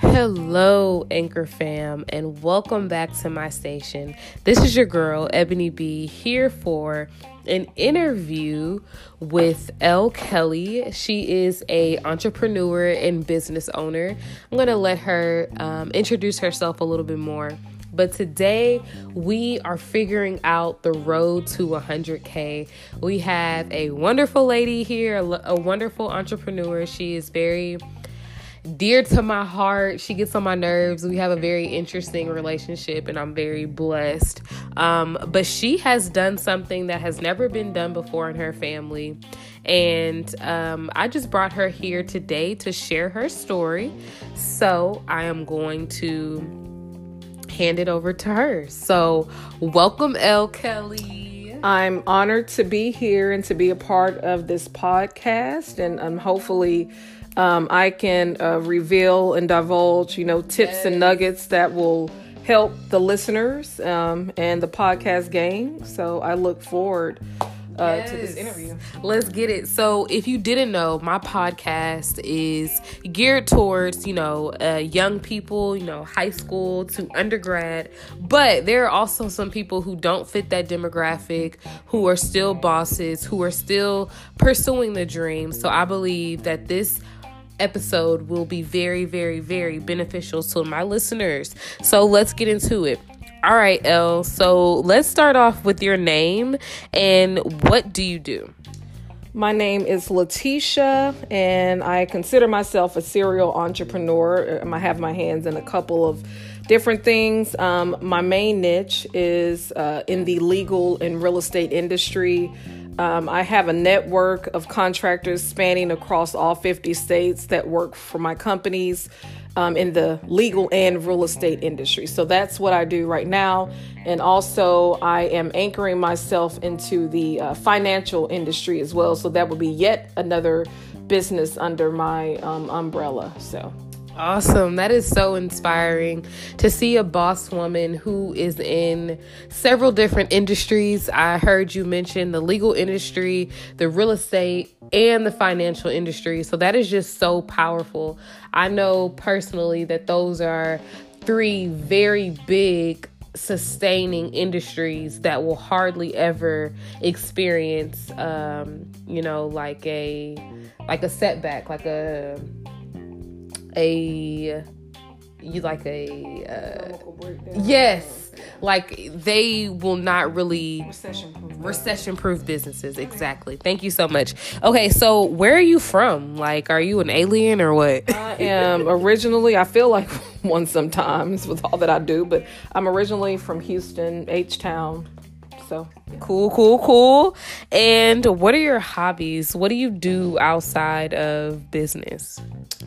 Hello, Anchor fam, and welcome back to my station. This is your girl, Ebony B, here for an interview with Elle Kelly. She is a entrepreneur and business owner. I'm gonna let her um, introduce herself a little bit more. But today we are figuring out the road to 100K. We have a wonderful lady here, a, wonderful entrepreneur. She is very dear to my heart. She gets on my nerves. We have a very interesting relationship, and I'm very blessed. Um, but she has done something that has never been done before in her family. And um, I just brought her here today to share her story. So I am going to hand it over to her. So, welcome, L. Kelly. I'm honored to be here and to be a part of this podcast, and um, hopefully, um, I can uh, reveal and divulge, you know, tips yes. and nuggets that will help the listeners um, and the podcast game. So I look forward. Uh, yes. to this interview. Let's get it. So, if you didn't know, my podcast is geared towards, you know, uh, young people, you know, high school to undergrad. But there are also some people who don't fit that demographic, who are still bosses, who are still pursuing the dream. So, I believe that this episode will be very, very, very beneficial to my listeners. So let's get into it. All right, L. So let's start off with your name and what do you do? My name is Letitia, and I consider myself a serial entrepreneur. Um, I have my hands in a couple of different things. Um, my main niche is uh, in the legal and real estate industry. Um, I have a network of contractors spanning across all 50 states that work for my companies um, in the legal and real estate industry. So that's what I do right now. And also, I am anchoring myself into the uh, financial industry as well. So that would be yet another business under my um, umbrella. So. Awesome. That is so inspiring to see a boss woman who is in several different industries. I heard you mention the legal industry, the real estate, and the financial industry. So that is just so powerful. I know personally that those are three very big sustaining industries that will hardly ever experience um, you know like a like a setback like a a you like a uh, yes. Like they will not really recession proof recession proof businesses exactly. Thank you so much. Okay so where are you from? Like are you an alien or what? I am originally i feel like one sometimes with all that i do but i'm originally from houston h-town so cool, cool, cool. And what are your hobbies? What do you do outside of business?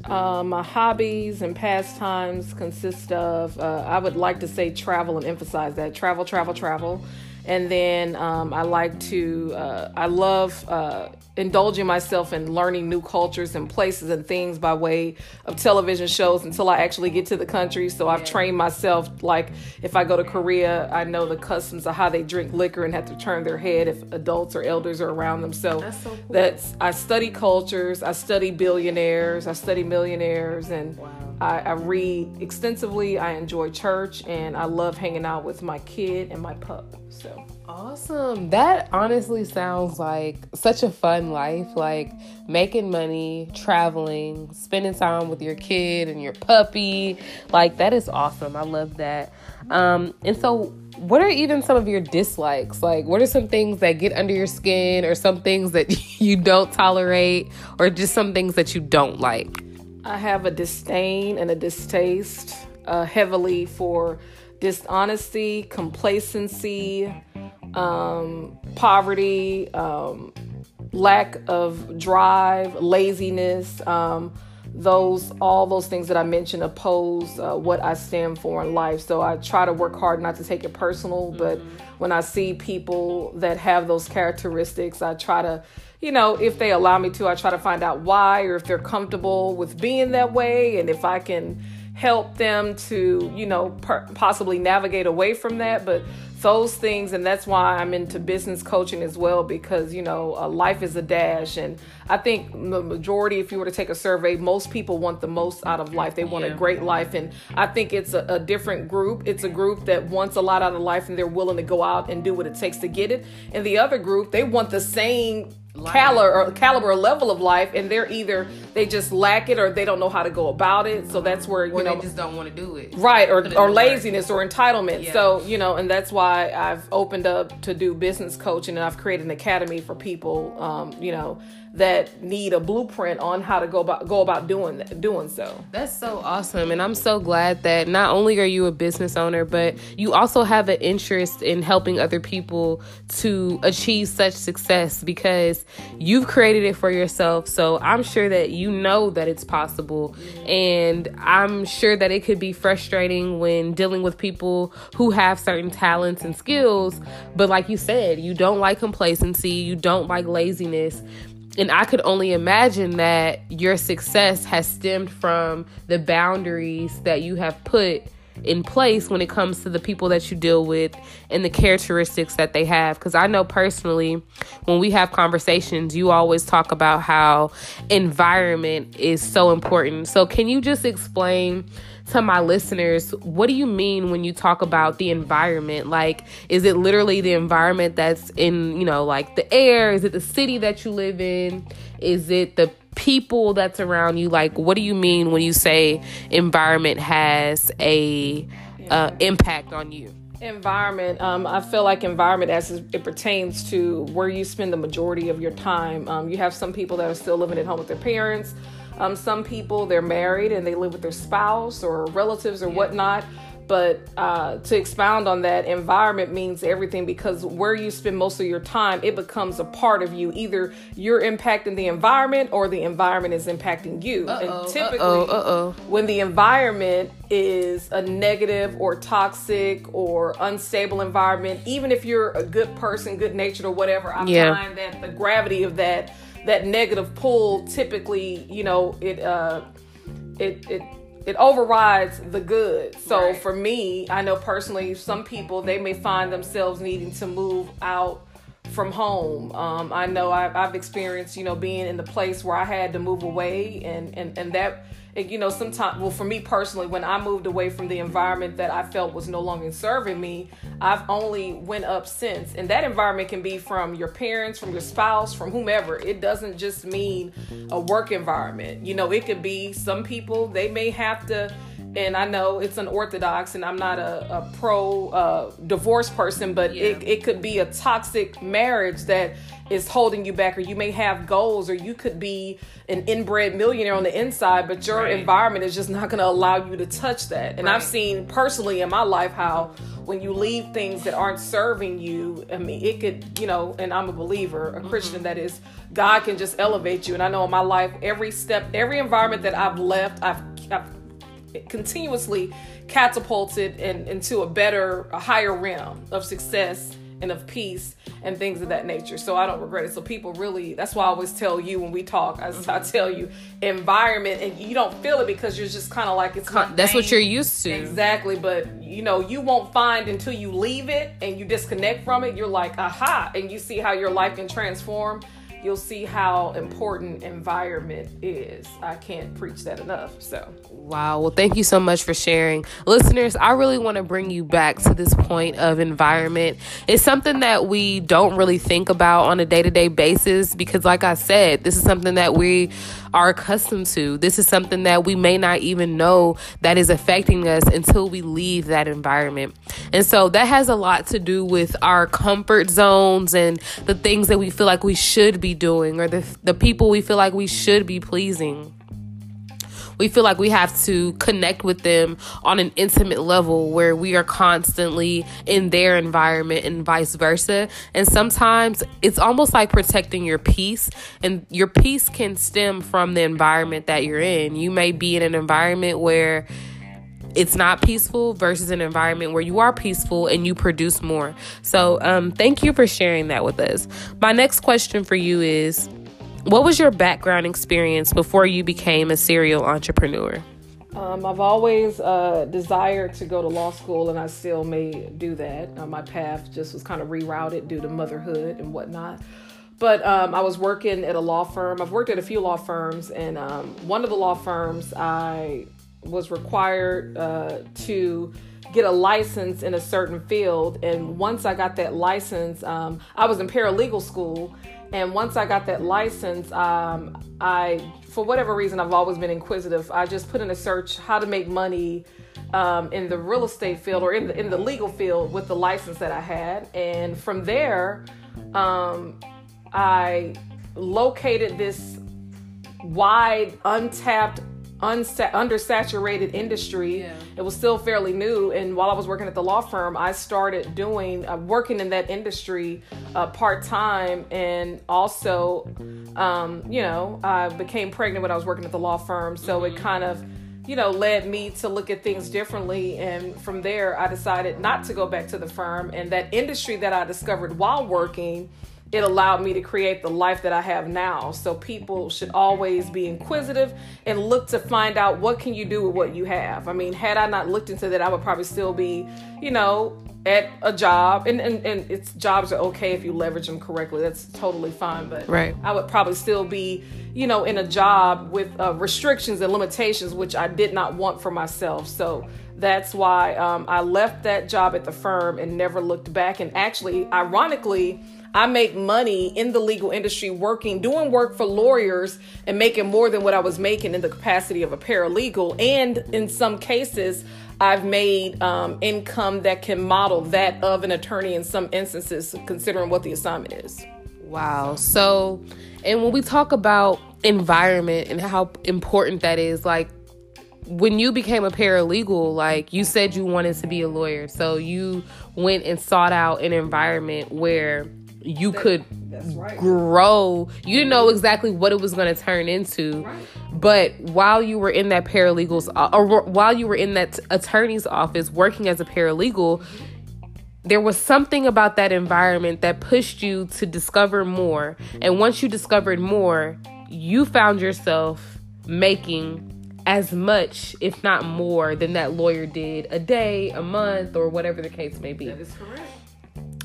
Uh, my hobbies and pastimes consist of, uh, I would like to say travel and emphasize that travel, travel, travel. And then um, I like to, uh, I love uh, indulging myself in learning new cultures and places and things by way of television shows until I actually get to the country. So I've trained myself, like if I go to Korea, I know the customs of how they drink liquor and have to turn their head if adults or elders are around them. So that's, so cool. that's I study cultures, I study billionaires, I study millionaires, and wow. I, I read extensively. I enjoy church, and I love hanging out with my kid and my pup. So awesome. That honestly sounds like such a fun life. Like making money, traveling, spending time with your kid and your puppy. Like that is awesome. I love that. Um, and so what are even some of your dislikes? Like, what are some things that get under your skin, or some things that you don't tolerate, or just some things that you don't like? I have a disdain and a distaste uh, heavily for dishonesty, complacency, um, poverty, um, lack of drive, laziness. Um, those all those things that I mentioned oppose uh, what I stand for in life. So I try to work hard not to take it personal, but mm-hmm. when I see people that have those characteristics, I try to, you know, if they allow me to, I try to find out why or if they're comfortable with being that way, and if I can help them to, you know, per- possibly navigate away from that. But those things and that's why i'm into business coaching as well because you know uh, life is a dash. And i think the majority if you were to take a survey most people want the most out of life. They want yeah. a great life. And i think it's a, a, different group. It's a group that wants a lot out of life and they're willing to go out and do what it takes to get it. And the other group they want the same caliber or caliber level of life and they're either they just lack it or they don't know how to go about it. So that's where you or know they just don't want to do it. Right or, or laziness or entitlement. Yeah. so you know and that's why i've opened up to do business coaching and i've created an academy for people um, you know that need a blueprint on how to go about go about doing doing so. That's so awesome and I'm so glad that not only are you a business owner but you also have an interest in helping other people to achieve such success because you've created it for yourself. So I'm sure that you know that it's possible and I'm sure that it could be frustrating when dealing with people who have certain talents and skills but like you said, you don't like complacency, you don't like laziness and I could only imagine that your success has stemmed from the boundaries that you have put in place when it comes to the people that you deal with and the characteristics that they have. Because I know personally, when we have conversations, you always talk about how environment is so important. So, can you just explain to my listeners, what do you mean when you talk about the environment? Like, is it literally the environment that's in, you know, like the air? Is it the city that you live in? Is it the people that's around you? Like, what do you mean when you say environment has a uh, impact on you? environment um, i feel like environment as it pertains to where you spend the majority of your time um, you have some people that are still living at home with their parents um, some people they're married and they live with their spouse or relatives or yeah. whatnot. But uh, to expound on that, environment means everything because where you spend most of your time, it becomes a part of you. Either you're impacting the environment or the environment is impacting you. Uh-oh, and typically, uh-oh, uh-oh. when the environment is a negative or toxic or unstable environment, even if you're a good person, good natured or whatever, I yeah. find that the gravity of that that negative pull typically, you know, it uh it it it overrides the good. So right. for me, I know personally, some people they may find themselves needing to move out from home. Um, I know I've, I've, experienced, you know, being in the place where I had to move away, and and and that you know, sometimes, well, for me personally, when I moved away from the environment that I felt was no longer serving me, I've only went up since. And that environment can be from your parents, from your spouse, from whomever. It doesn't just mean a work environment. You know, it could be some people, they may have to and I know it's unorthodox, and I'm not a, a pro uh, divorce person, but yeah. it, it could be a toxic marriage that is holding you back, or you may have goals, or you could be an inbred millionaire on the inside, but your right. environment is just not going to allow you to touch that. And right. I've seen personally in my life how when you leave things that aren't serving you, I mean, it could, you know, and I'm a believer, a Christian mm-hmm. that is, God can just elevate you. And I know in my life, every step, every environment that I've left, I've, I've continuously catapulted in, into a better, a higher realm of success and of peace and things of that nature. So I don't regret it. So people really, that's why I always tell you when we talk, I, I mm-hmm. tell you environment and you don't feel it because you're just kind of like, it's That's what you're used to. Exactly. But you know, you won't find until you leave it and you disconnect from it. You're like, aha. And you see how your life can transform you'll see how important environment is. I can't preach that enough. So, wow. Well, thank you so much for sharing. Listeners, I really want to bring you back to this point of environment. It's something that we don't really think about on a day to day basis because, like I said, this is something that we are accustomed to. This is something that we may not even know that is affecting us until we leave that environment. And so that has a lot to do with our comfort zones and the things that we feel like we should be doing or the, the people we feel like we should be pleasing we feel like we have to connect with them on an intimate level where we are constantly in their environment and vice versa. And sometimes it's almost like protecting your peace, and your peace can stem from the environment that you're in. You may be in an environment where it's not peaceful versus an environment where you are peaceful and you produce more. So, um, thank you for sharing that with us. My next question for you is what was your background experience before you became a serial entrepreneur? Um, I've always uh, desired to go to law school, and I still may do that. Uh, my path just was kind of rerouted due to motherhood and whatnot. But um, I was working at a law firm. I've worked at a few law firms, and um, one of the law firms I was required uh, to get a license in a certain field. And once I got that license, um, I was in paralegal school. And once I got that license, um, I, for whatever reason, I've always been inquisitive. I just put in a search how to make money um, in the real estate field or in the, in the legal field with the license that I had. And from there, um, I located this wide, untapped unsa- undersaturated industry. Yeah. It was still fairly new, and while I was working at the law firm, I started doing uh, working in that industry uh, part time, and also, um, you know, I became pregnant when I was working at the law firm, so mm-hmm. it kind of you know, led me to look at things differently. And from there, I decided not to go back to the firm. And that industry that I discovered while working it allowed me to create the life that I have now. So people should always be inquisitive and look to find out what can you do with what you have. I mean, had I not looked into that, I would probably still be, you know, at a job and, and, and it's jobs are okay if you leverage them correctly that's totally fine but right. i would probably still be you know in a job with uh, restrictions and limitations which i did not want for myself so that's why um, i left that job at the firm and never looked back and actually ironically I make money in the legal industry working, doing work for lawyers and making more than what I was making in the capacity of a paralegal. And in some cases, I've made um, income that can model that of an attorney in some instances, considering what the assignment is. Wow. So, and when we talk about environment and how important that is, like, when you became a paralegal, like you said you wanted to be a lawyer. So you went and sought out an environment where you that, could right. grow. You didn't know exactly what it was going to turn into. Right. But while you were in that paralegal's uh, or while you were in that attorney's office working as a paralegal, there was something about that environment that pushed you to discover more. And once you discovered more, you found yourself making as much, if not more, than that lawyer did a day, a month, or whatever the case may be. That is correct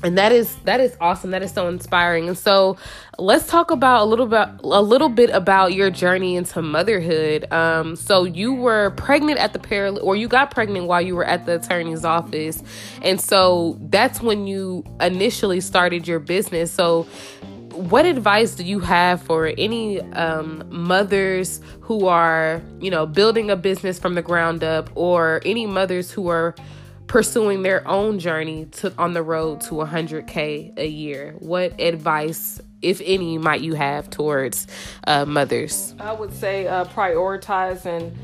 and that is that is awesome. That is so inspiring. And so let's talk about a little bit a little bit about your journey into motherhood. Um so you were pregnant at the paral or you got pregnant while you were at the attorney's office. And so that's when you initially started your business. So what advice do you have for any um, mothers who are you know building a business from the ground up or any mothers who are pursuing their own journey to on the road to 100k a year. What advice if any might you have towards uh, mothers? I would say uh, prioritize and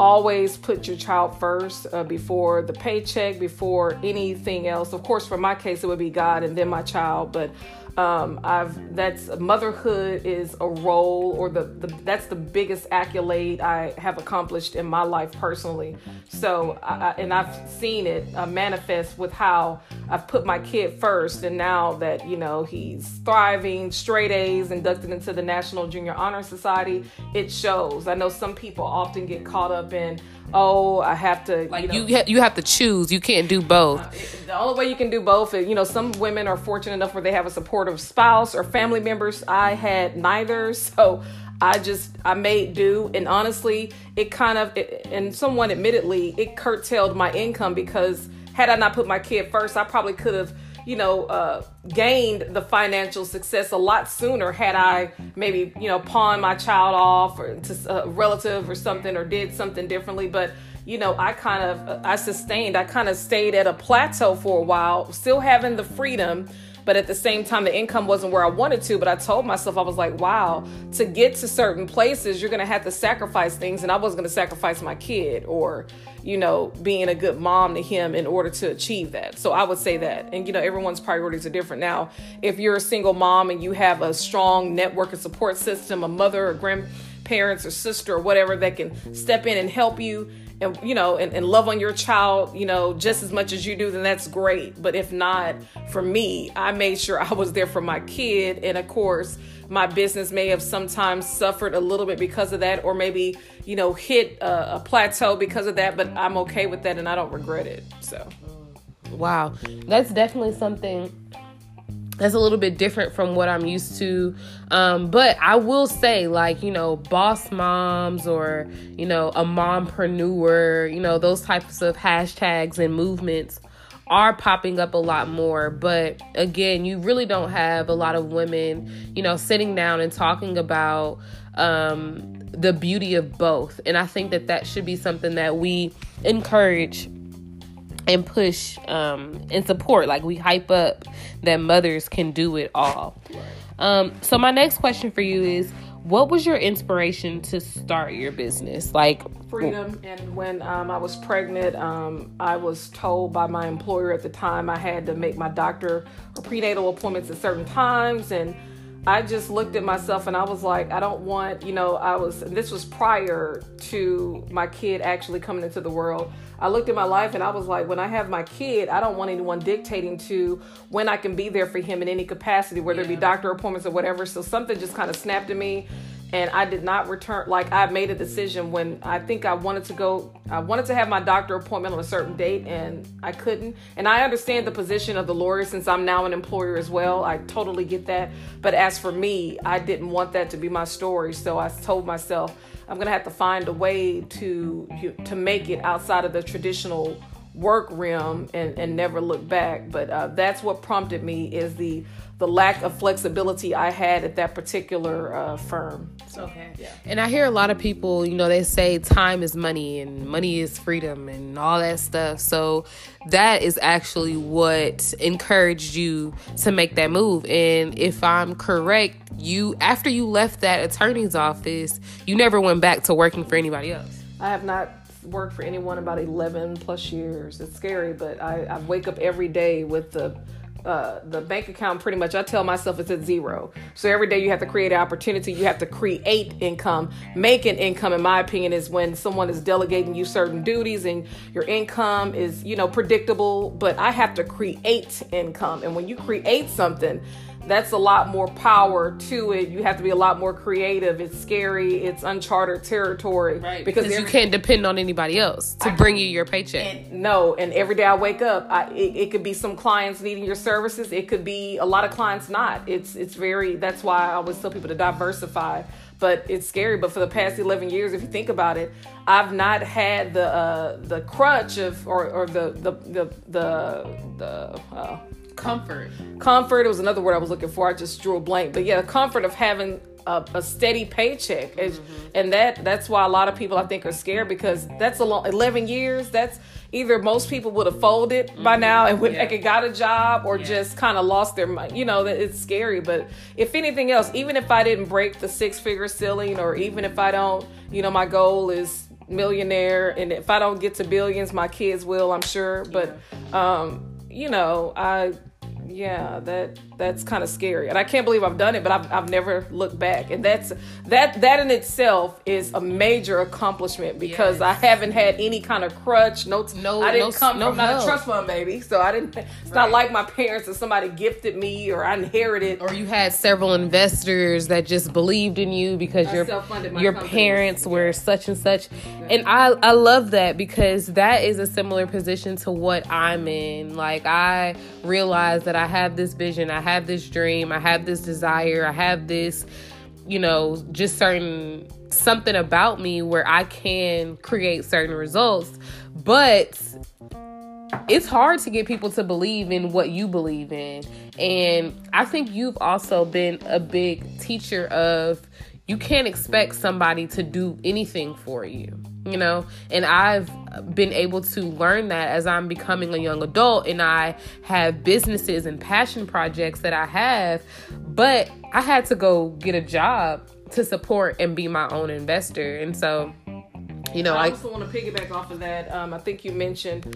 always put your child first uh, before the paycheck before anything else. Of course for my case it would be god and then my child but um, I've that's motherhood is a role or the, the that's the biggest accolade I have accomplished in my life personally. So I, and I've seen it uh, manifest with how I've put my kid first, and now that you know he's thriving, straight A's, inducted into the National Junior Honor Society, it shows. I know some people often get caught up in oh, I have to. Like you, know, you, ha- you have to choose. You can't do both. The only way you can do both is, you know, some women are fortunate enough where they have a supportive spouse or family members. I had neither, so I just I made do, and honestly, it kind of it, and someone admittedly it curtailed my income because had I not put my kid first, I probably could have you know, uh, gained the financial success a lot sooner had I maybe, you know, pawned my child off or to a relative or something or did something differently. But, you know, I kind of, I sustained, I kind of stayed at a plateau for a while, still having the freedom but at the same time the income wasn't where I wanted to but I told myself I was like wow to get to certain places you're going to have to sacrifice things and I wasn't going to sacrifice my kid or you know, being a good mom to him in order to achieve that. So I would say that. And, you know, everyone's priorities are different. Now, if you're a single mom and you have a strong network and support system, a mother or grandparents or sister or whatever that can step in and help you and you know and, and love on your child you know just as much as you do then that's great. But if not for me i made sure i was there for my kid. And of course my business may have sometimes suffered a little bit because of that or maybe you know hit a, a plateau because of that but i'm okay with that and i don't regret it so. Wow. That's definitely something that's a little bit different from what I'm used to. Um, but I will say, like, you know, boss moms or, you know, a mompreneur, you know, those types of hashtags and movements are popping up a lot more. But again, you really don't have a lot of women, you know, sitting down and talking about um, the beauty of both. And I think that that should be something that we encourage and push um, and support. Like we hype up that mothers can do it all. Um, so my next question for you is, what was your inspiration to start your business? Like freedom. And when um, I was pregnant, um, I was told by my employer at the time I had to make my doctor or prenatal appointments at certain times and I just looked at myself and I was like, I don't want, you know, I was, this was prior to my kid actually coming into the world. I looked at my life and I was like, when I have my kid, I don't want anyone dictating to when I can be there for him in any capacity, whether yeah. it be doctor appointments or whatever. So something just kind of snapped at me and I did not return. Like I made a decision when I think I wanted to go. I wanted to have my doctor appointment on a certain date, and I couldn't. And I understand the position of the lawyer since I'm now an employer as well. I totally get that. But as for me, I didn't want that to be my story. So I told myself I'm gonna have to find a way to to make it outside of the traditional work realm and, and never look back. But uh, that's what prompted me is the the lack of flexibility I had at that particular uh, firm. So, okay. Yeah. And I hear a lot of people, you know, they say time is money and money is freedom and all that stuff. So that is actually what encouraged you to make that move. And if I'm correct, you after you left that attorney's office, you never went back to working for anybody else. I have not worked for anyone about 11 plus years. It's scary, but I, I wake up every day with the uh, the bank account pretty much I tell myself it's at zero. So every day you have to create an opportunity, you have to create income. Making income, in my opinion, is when someone is delegating you certain duties and your income is, you know, predictable. But I have to create income. And when you create something, that's a lot more power to it. You have to be a lot more creative. It's scary. It's uncharted territory. Right. Because you can't depend on anybody else to I, bring you your paycheck. And, no. And every day I wake up, I, it, it, could be some clients needing your services. It could be a lot of clients not. It's it's very. That's why I always tell people to diversify. But it's scary. But for the past eleven years, if you think about it, I've not had the uh, the crutch of or, or the the the the, the uh, comfort. Comfort was another word I was looking for. I just drew a blank. But yeah, the comfort of having a, a steady paycheck, mm-hmm. and that that's why a lot of people I think are scared because that's a long eleven years. That's either most people would have folded mm-hmm. by now and would yeah. like got a job or yeah. just kind of lost their money. You know that it's scary. But if anything else, even if I didn't break the six figure ceiling, or even if I don't, you know, my goal is millionaire and if i don't get to billions my kids will i'm sure but um you know i yeah, that that's kind of scary, and I can't believe I've done it, but I've, I've never looked back, and that's that that in itself is a major accomplishment because yes. I haven't had any kind of crutch. No, no, I didn't no, come no from help. not a trust fund baby, so I didn't. It's right. not like my parents or somebody gifted me or I inherited, or you had several investors that just believed in you because your your parents were such and such, yeah. and I I love that because that is a similar position to what I'm in. Like I realize that I have this vision, I have this dream, I have this desire, I have this, you know, just certain something about me where I can create certain results. But it's hard to get people to believe in what you believe in. And I think you've also been a big teacher of you can't expect somebody to do anything for you you know? And i've been able to learn that as i'm becoming a young adult and i have businesses and passion projects that i have but i had to go get a job to support and be my own investor. And so you know i also I, want to piggyback off of that um, i think you mentioned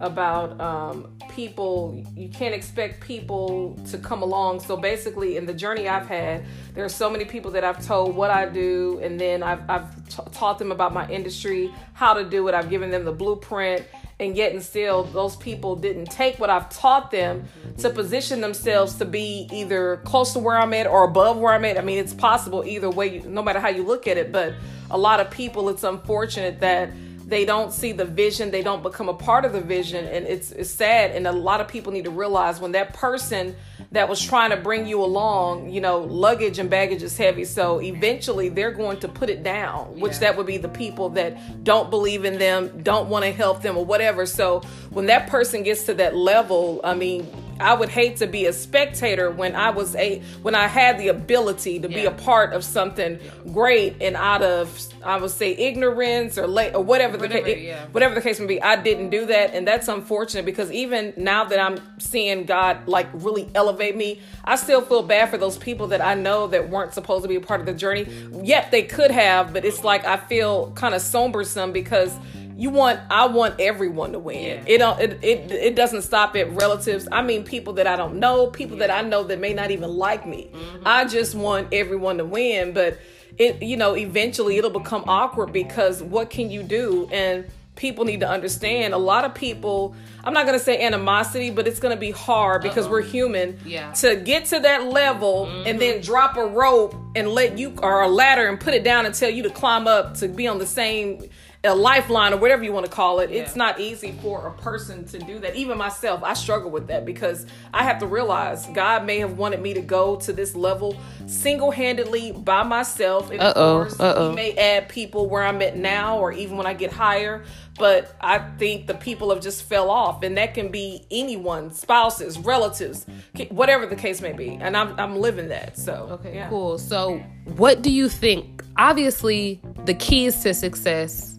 about um, people. You can't expect people to come along. So basically, in the journey I've had, there are so many people that I've told what I do, and then I've, I've t- taught them about my industry, how to do it. I've given them the blueprint, and yet and still, those people didn't take what I've taught them to position themselves to be either close to where I'm at or above where I'm at. I mean, it's possible either way, no matter how you look at it. But a lot of people, it's unfortunate that they don't see the vision they don't become a part of the vision and it's, it's sad and a lot of people need to realize when that person that was trying to bring you along you know luggage and baggage is heavy so eventually they're going to put it down which yeah. that would be the people that don't believe in them don't want to help them or whatever so when that person gets to that level i mean I would hate to be a spectator when I was a when I had the ability to yeah. be a part of something great and out of I would say ignorance or late or whatever, whatever the yeah. whatever the case may be. I didn't do that, and that's unfortunate because even now that I'm seeing God like really elevate me, I still feel bad for those people that I know that weren't supposed to be a part of the journey. Yet they could have, but it's like I feel kind of sombersome because you want I want everyone to win. Yeah. It don't it, it it doesn't stop at relatives. I mean people that I don't know, people yeah. that I know that may not even like me. Mm-hmm. I just want everyone to win, but it you know eventually it'll become awkward because what can you do and people need to understand a lot of people i'm not going to say animosity but it's going to be hard because Uh-oh. we're human yeah. to get to that level mm-hmm. and then drop a rope and let you or a ladder and put it down and tell you to climb up to be on the same a lifeline or whatever you want to call it. Yeah. It's not easy for a person to do that. Even myself, I struggle with that because I have to realize God may have wanted me to go to this level single handedly by myself. Of course, uh-oh. He may add people where I'm at now or even when I get higher. But I think the people have just fell off, and that can be anyone, spouses, relatives, whatever the case may be. And I'm I'm living that. So okay, yeah. cool. So what do you think? Obviously, the keys to success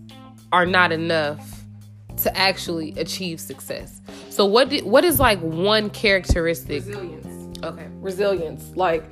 are not enough to actually achieve success. So what do, what is like one characteristic? Resilience. Okay. Resilience. Like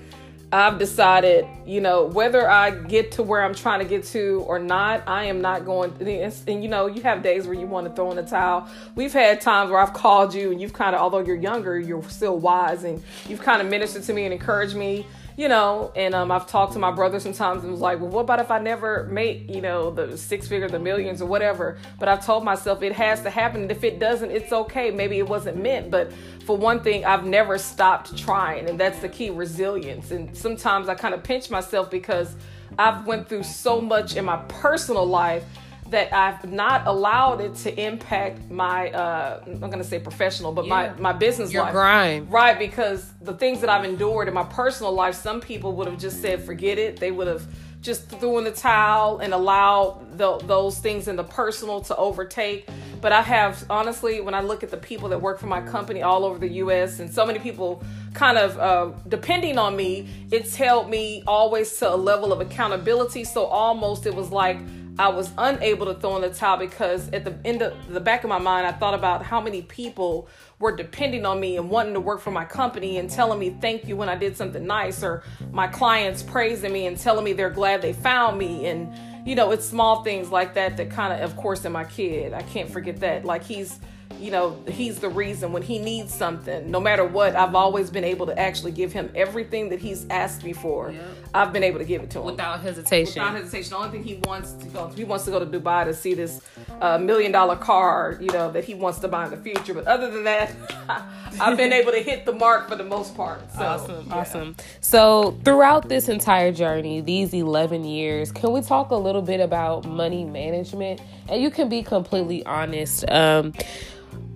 I've decided, you know, whether I get to where I'm trying to get to or not, I am not going. And you know, you have days where you want to throw in the towel. We've had times where I've called you and you've kind of, although you're younger, you're still wise and you've kind of ministered to me and encouraged me you know, and um, I've talked to my brother sometimes and was like, well, what about if I never make, you know, the six figure, the millions or whatever? But I've told myself it has to happen. And if it doesn't, it's okay. Maybe it wasn't meant. But for one thing, I've never stopped trying. And that's the key resilience. And sometimes I kind of pinch myself because I've went through so much in my personal life that I've not allowed it to impact my uh I'm gonna say professional, but yeah. my my business Your life. grind. Right, because the things that I've endured in my personal life, some people would have just said forget it. They would have just threw in the towel and allowed the, those things in the personal to overtake. But I have honestly, when I look at the people that work for my company all over the U.S. and so many people kind of uh, depending on me, it's held me always to a level of accountability. So almost it was like I was unable to throw in the towel because at the end of the back of my mind, I thought about how many people were depending on me and wanting to work for my company and telling me thank you when I did something nice, or my clients praising me and telling me they're glad they found me. And, you know, it's small things like that that kind of, of course, in my kid, I can't forget that. Like, he's, you know, he's the reason when he needs something, no matter what, I've always been able to actually give him everything that he's asked me for. Yep. I've been able to give it to him without hesitation. Without hesitation. The only thing he wants to go, he wants to go to Dubai to see this uh, million dollar car, you know, that he wants to buy in the future. But other than that, I've been able to hit the mark for the most part. So, awesome, yeah. awesome. So throughout this entire journey, these eleven years, can we talk a little bit about money management? And you can be completely honest. Um,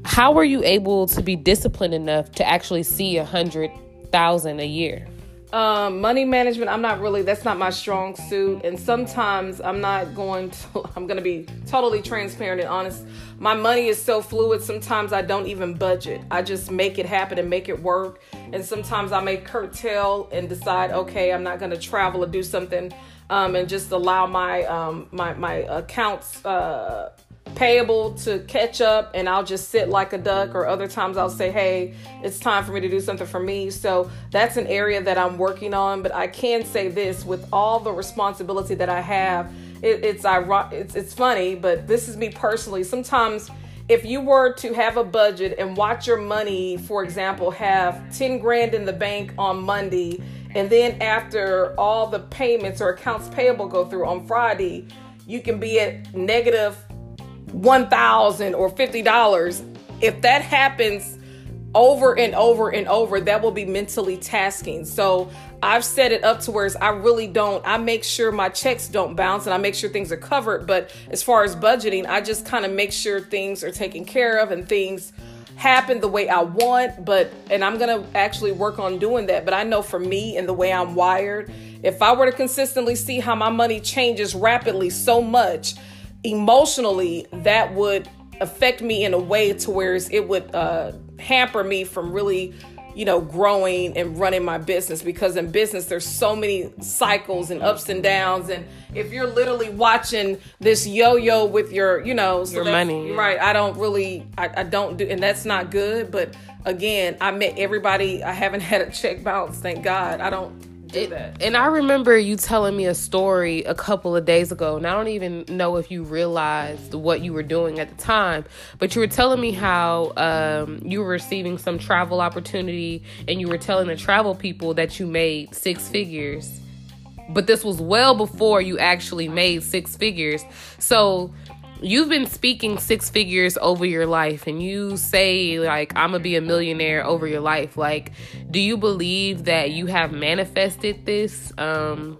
how were you able to be disciplined enough to actually see a hundred thousand a year? Um, money management, I'm not really, that's not my strong suit. And sometimes I'm not going to, I'm going to be totally transparent and honest. My money is so fluid. Sometimes I don't even budget. I just make it happen and make it work. And sometimes I may curtail and decide, okay, I'm not going to travel or do something. Um, and just allow my um, my my accounts uh, payable to catch up and I'll just sit like a duck or other times I'll say hey it's time for me to do something for me. So that's an area that I'm working on but I can say this with all the responsibility that I have it, it's it's it's funny but this is me personally. Sometimes if you were to have a budget and watch your money, for example, have 10 grand in the bank on Monday, and then after all the payments or accounts payable go through on Friday, you can be at negative 1000 or $50. If that happens over and over and over, that will be mentally tasking. So I've set it up to where I really don't, I make sure my checks don't bounce and I make sure things are covered. But as far as budgeting, I just kind of make sure things are taken care of and things happen the way I want. But, and I'm to actually work on doing that. But I know for me and the way I'm wired, if I were to consistently see how my money changes rapidly so much, emotionally, that would affect me in a way to where it would uh, hamper me from really you know growing and running my business. Because in business there's so many cycles and ups and downs. And if you're literally watching this yo-yo with your you know so your money right. I don't really I, I don't do and that's not good. But again i met everybody. I haven't had a check bounce thank god. I don't do that. And I remember you telling me a story a couple of days ago, and I don't even know if you realized what you were doing at the time, but you were telling me how um, you were receiving some travel opportunity, and you were telling the travel people that you made six figures. But this was well before you actually made six figures. So you've been speaking six figures over your life and you say like i'm gonna be a millionaire over your life. Like do you believe that you have manifested this um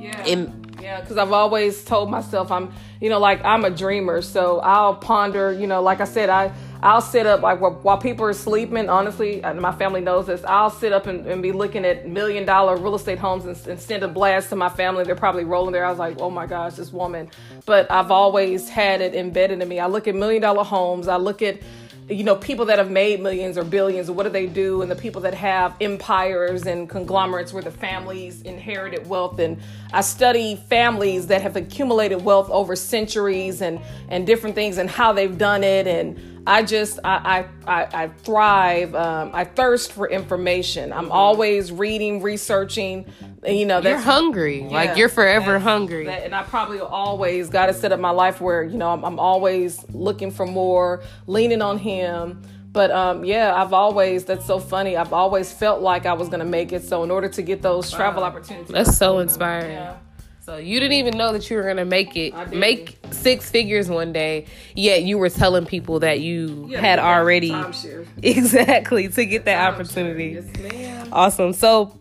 yeah. in yeah because i've always told myself i'm you know like i'm a dreamer so i'll ponder you know like i said i I'll sit up like while people are sleeping. Honestly, my family knows this. I'll sit up and, and be looking at million dollar real estate homes and, and, send a blast to my family. They're probably rolling there. I was like, oh my gosh, this woman. But I've always had it embedded in me. I look at million dollar homes. I look at you know people that have made millions or billions what do they do? And the people that have empires and conglomerates where the families inherited wealth. And i study families that have accumulated wealth over centuries and and different things and how they've done it. And I just I I I, thrive. Um, I thirst for information. I'm always reading, researching. You know, you're hungry. Yeah, like you're forever hungry. That, and I probably always got to set up my life where you know I'm, I'm always looking for more, leaning on Him. But um, yeah, I've always that's so funny. I've always felt like I was gonna make it. So in order to get those travel opportunities, that's so inspiring. Yeah. So you didn't even know that you were gonna make it, make six figures one day. Yet you were telling people that you yeah, had already exactly to get that opportunity. Yes, awesome. So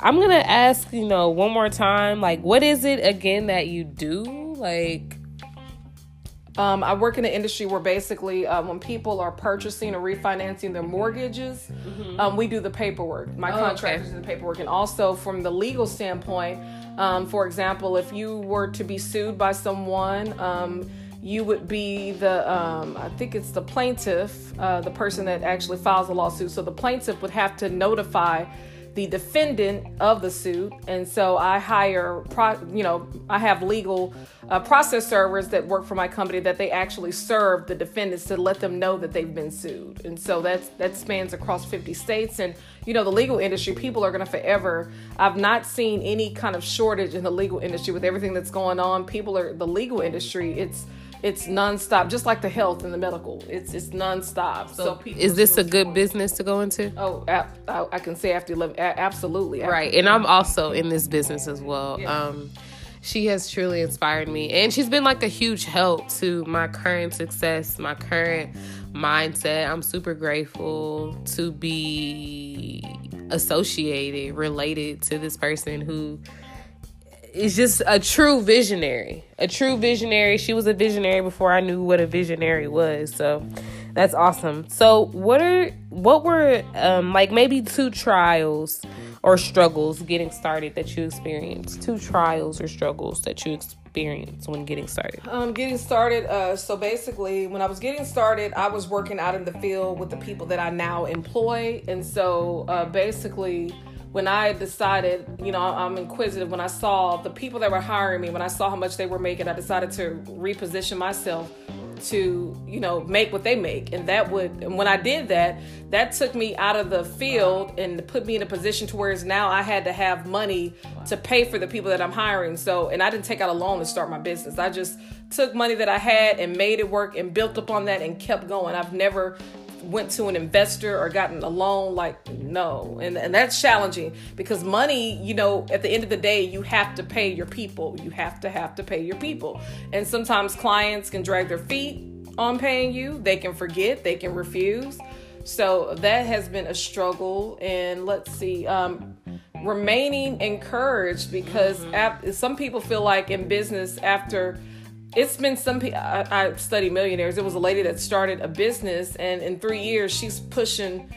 I'm gonna ask you know one more time, like, what is it again that you do? Like, um, I work in an industry where basically uh, when people are purchasing or refinancing their mortgages, mm-hmm. um, we do the paperwork. My oh, contractors okay. do the paperwork, and also from the legal standpoint. Um, for example, if you were to be sued by someone, um, you would be the, um, I think it's the plaintiff, uh, the person that actually files the lawsuit. So the plaintiff would have to notify the defendant of the suit. And so i hire pro, you know i have legal uh, process servers that work for my company that they actually serve the defendants to let them know that they've been sued. And so that's that spans across 50 states. And you know the legal industry people are going to forever i've not seen any kind of shortage in the legal industry with everything that's going on. People are the legal industry it's it's nonstop, just like the health and the medical. It's it's nonstop. So, so is this a good business to go into? Oh, I, I can say after eleven, absolutely. After right, and I'm also in this business as well. Yeah. Um, she has truly inspired me, and she's been like a huge help to my current success, my current mindset. I'm super grateful to be associated, related to this person who is just a true visionary. A true visionary. She was a visionary before I knew what a visionary was. So that's awesome. So what are what were um like maybe two trials or struggles getting started that you experienced? Two trials or struggles that you experienced when getting started? Um, getting started. Uh, so basically, when I was getting started, I was working out in the field with the people that I now employ, and so uh, basically when I decided, you know, I'm inquisitive. When I saw the people that were hiring me, when I saw how much they were making, I decided to reposition myself to you know make what they make. And that would and when i did that that took me out of the field and put me in a position to where now i had to have money to pay for the people that i'm hiring. So and i didn't take out a loan to start my business. I just took money that i had and made it work and built upon that and kept going. I've never went to an investor or gotten a loan like no. And, and that's challenging because money you know at the end of the day you have to pay your people. You have to have to pay your people. And sometimes clients can drag their feet on paying you. They can forget. They can refuse. So that has been a struggle. And let's see um, remaining encouraged because mm-hmm. some people feel like in business after it's been some people I, I study millionaires. It was a lady that started a business and in three years she's pushing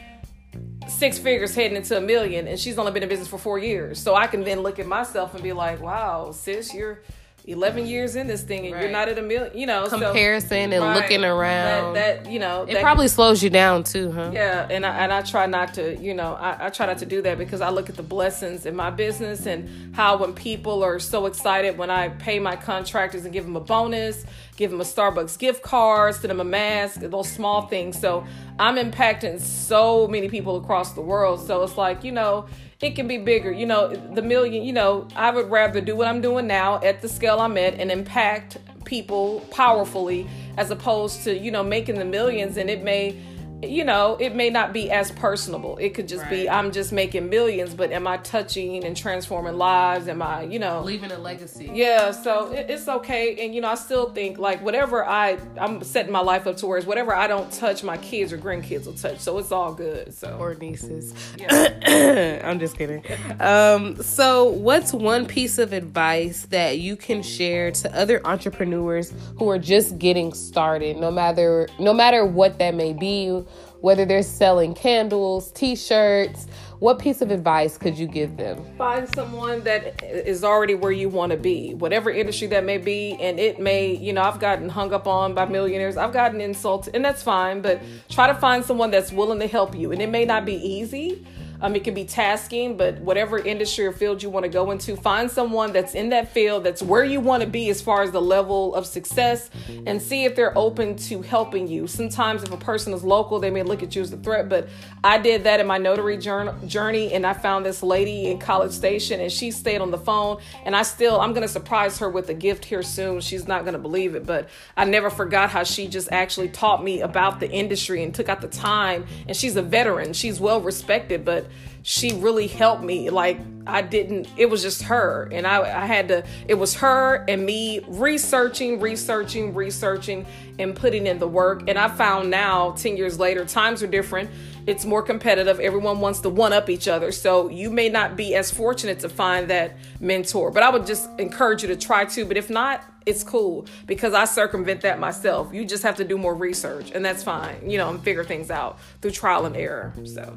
six figures heading into a million and she's only been in business for four years. So i can then look at myself and be like wow sis you're 11 years in this thing and right. you're not at a million, you know. Comparison so, and right, looking around. That, that you know. It that, probably slows you down too, huh? Yeah, and I, and I try not to, you know, I, I try not to do that because I look at the blessings in my business and how when people are so excited when I pay my contractors and give them a bonus, give them a Starbucks gift card, send them a mask, those small things. So I'm impacting so many people across the world. So it's like, you know, it can be bigger. You know, the million, you know, I would rather do what I'm doing now at the scale I'm at and impact people powerfully as opposed to, you know, making the millions and it may you know, it may not be as personable. It could just right. be I'm just making millions, but am I touching and transforming lives? Am I, you know, leaving a legacy? Yeah, so it, it's okay. And you know, I still think like whatever I I'm setting my life up towards whatever I don't touch, my kids or grandkids will touch. So it's all good. So or nieces. Yeah. I'm just kidding. Um, so what's one piece of advice that you can share to other entrepreneurs who are just getting started, no matter no matter what that may be? Whether they're selling candles, t shirts. What piece of advice could you give them? Find someone that is already where you want to be, whatever industry that may be. And it may, you know, I've gotten hung up on by millionaires, I've gotten insulted, and that's fine, but try to find someone that's willing to help you. And it may not be easy um, it can be tasking, but whatever industry or field you want to go into, find someone that's in that field that's where you want to be as far as the level of success and see if they're open to helping you. Sometimes, if a person is local, they may look at you as a threat, but I did that in my notary journey and I found this lady in College Station and she stayed on the phone. And I still, I'm going to surprise her with a gift here soon. She's not going to believe it, but I never forgot how she just actually taught me about the industry and took out the time. And she's a veteran, she's well respected, but she really helped me. Like I didn't, it was just her. And I, I had to, it was her and me researching, researching, researching, and putting in the work. And I found now, 10 years later, times are different. It's more competitive. Everyone wants to one up each other. So you may not be as fortunate to find that mentor. But I would just encourage you to try to. But if not, it's cool because I circumvent that myself. You just have to do more research, and that's fine, you know, and figure things out through trial and error. So.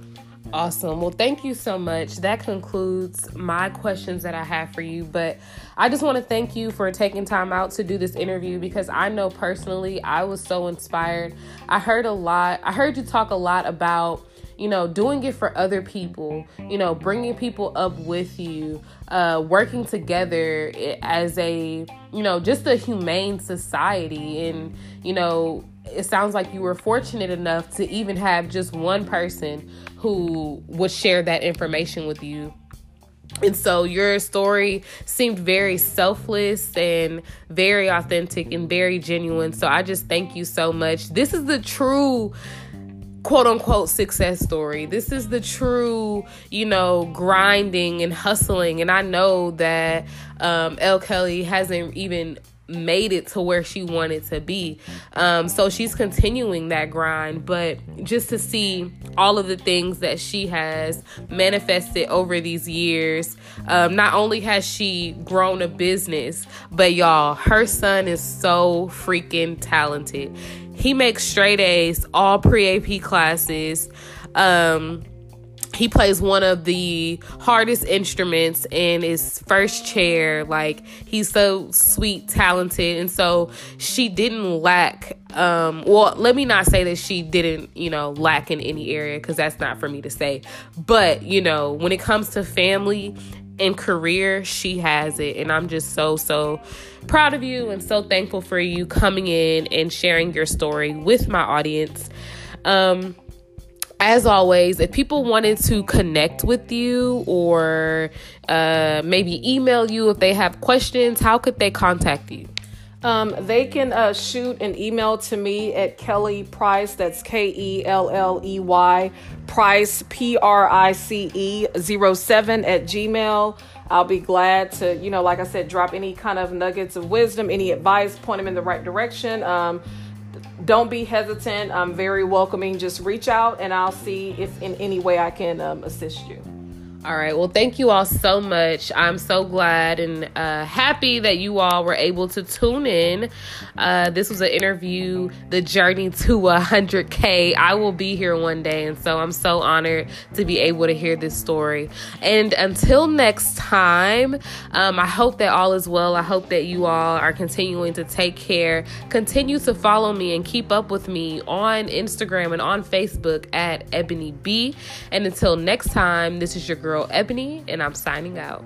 Awesome. Well, thank you so much. That concludes my questions that I have for you. But I just want to thank you for taking time out to do this interview because I know personally I was so inspired. I heard a lot, I heard you talk a lot about you know, doing it for other people, you know, bringing people up with you, uh, working together as a, you know, just a humane society. And, you know, it sounds like you were fortunate enough to even have just one person who would share that information with you. And so your story seemed very selfless and very authentic and very genuine. So I just thank you so much. This is the true quote unquote success story. This is the true, you know, grinding and hustling. And I know that um, L. Kelley hasn't even made it to where she wanted to be. Um, so she's continuing that grind, but just to see all of the things that she has manifested over these years, um, not only has she grown a business, but y'all, her son is so freaking talented. He makes straight A's, all pre AP classes. Um, he plays one of the hardest instruments in his first chair. Like he's so sweet talented. And so she didn't lack um well let me not say that she didn't you know lack in any area because that's not for me to say. But you know when it comes to family and career she has it. And i'm just so so proud of you and so thankful for you coming in and sharing your story with my audience. Um as always, if people wanted to connect with you or uh, maybe email you if they have questions, how could they contact you? Um, they can uh, shoot an email to me at Kelley Price. That's K E L L E Y Price P R I C E 07 at Gmail. I'll be glad to, you know, like I said, drop any kind of nuggets of wisdom, any advice, point them in the right direction. Um, don't be hesitant. I'm very welcoming. Just reach out and I'll see if in any way I can um, assist you. All right. Well, thank you all so much. I'm so glad and uh, happy that you all were able to tune in. Uh, this was an interview, the journey to 100K. I will be here one day. And so I'm so honored to be able to hear this story. And until next time, um, I hope that all is well. I hope that you all are continuing to take care. Continue to follow me and keep up with me on Instagram and on Facebook at Ebony B. And until next time, this is your girl girl Ebony, and I'm signing out.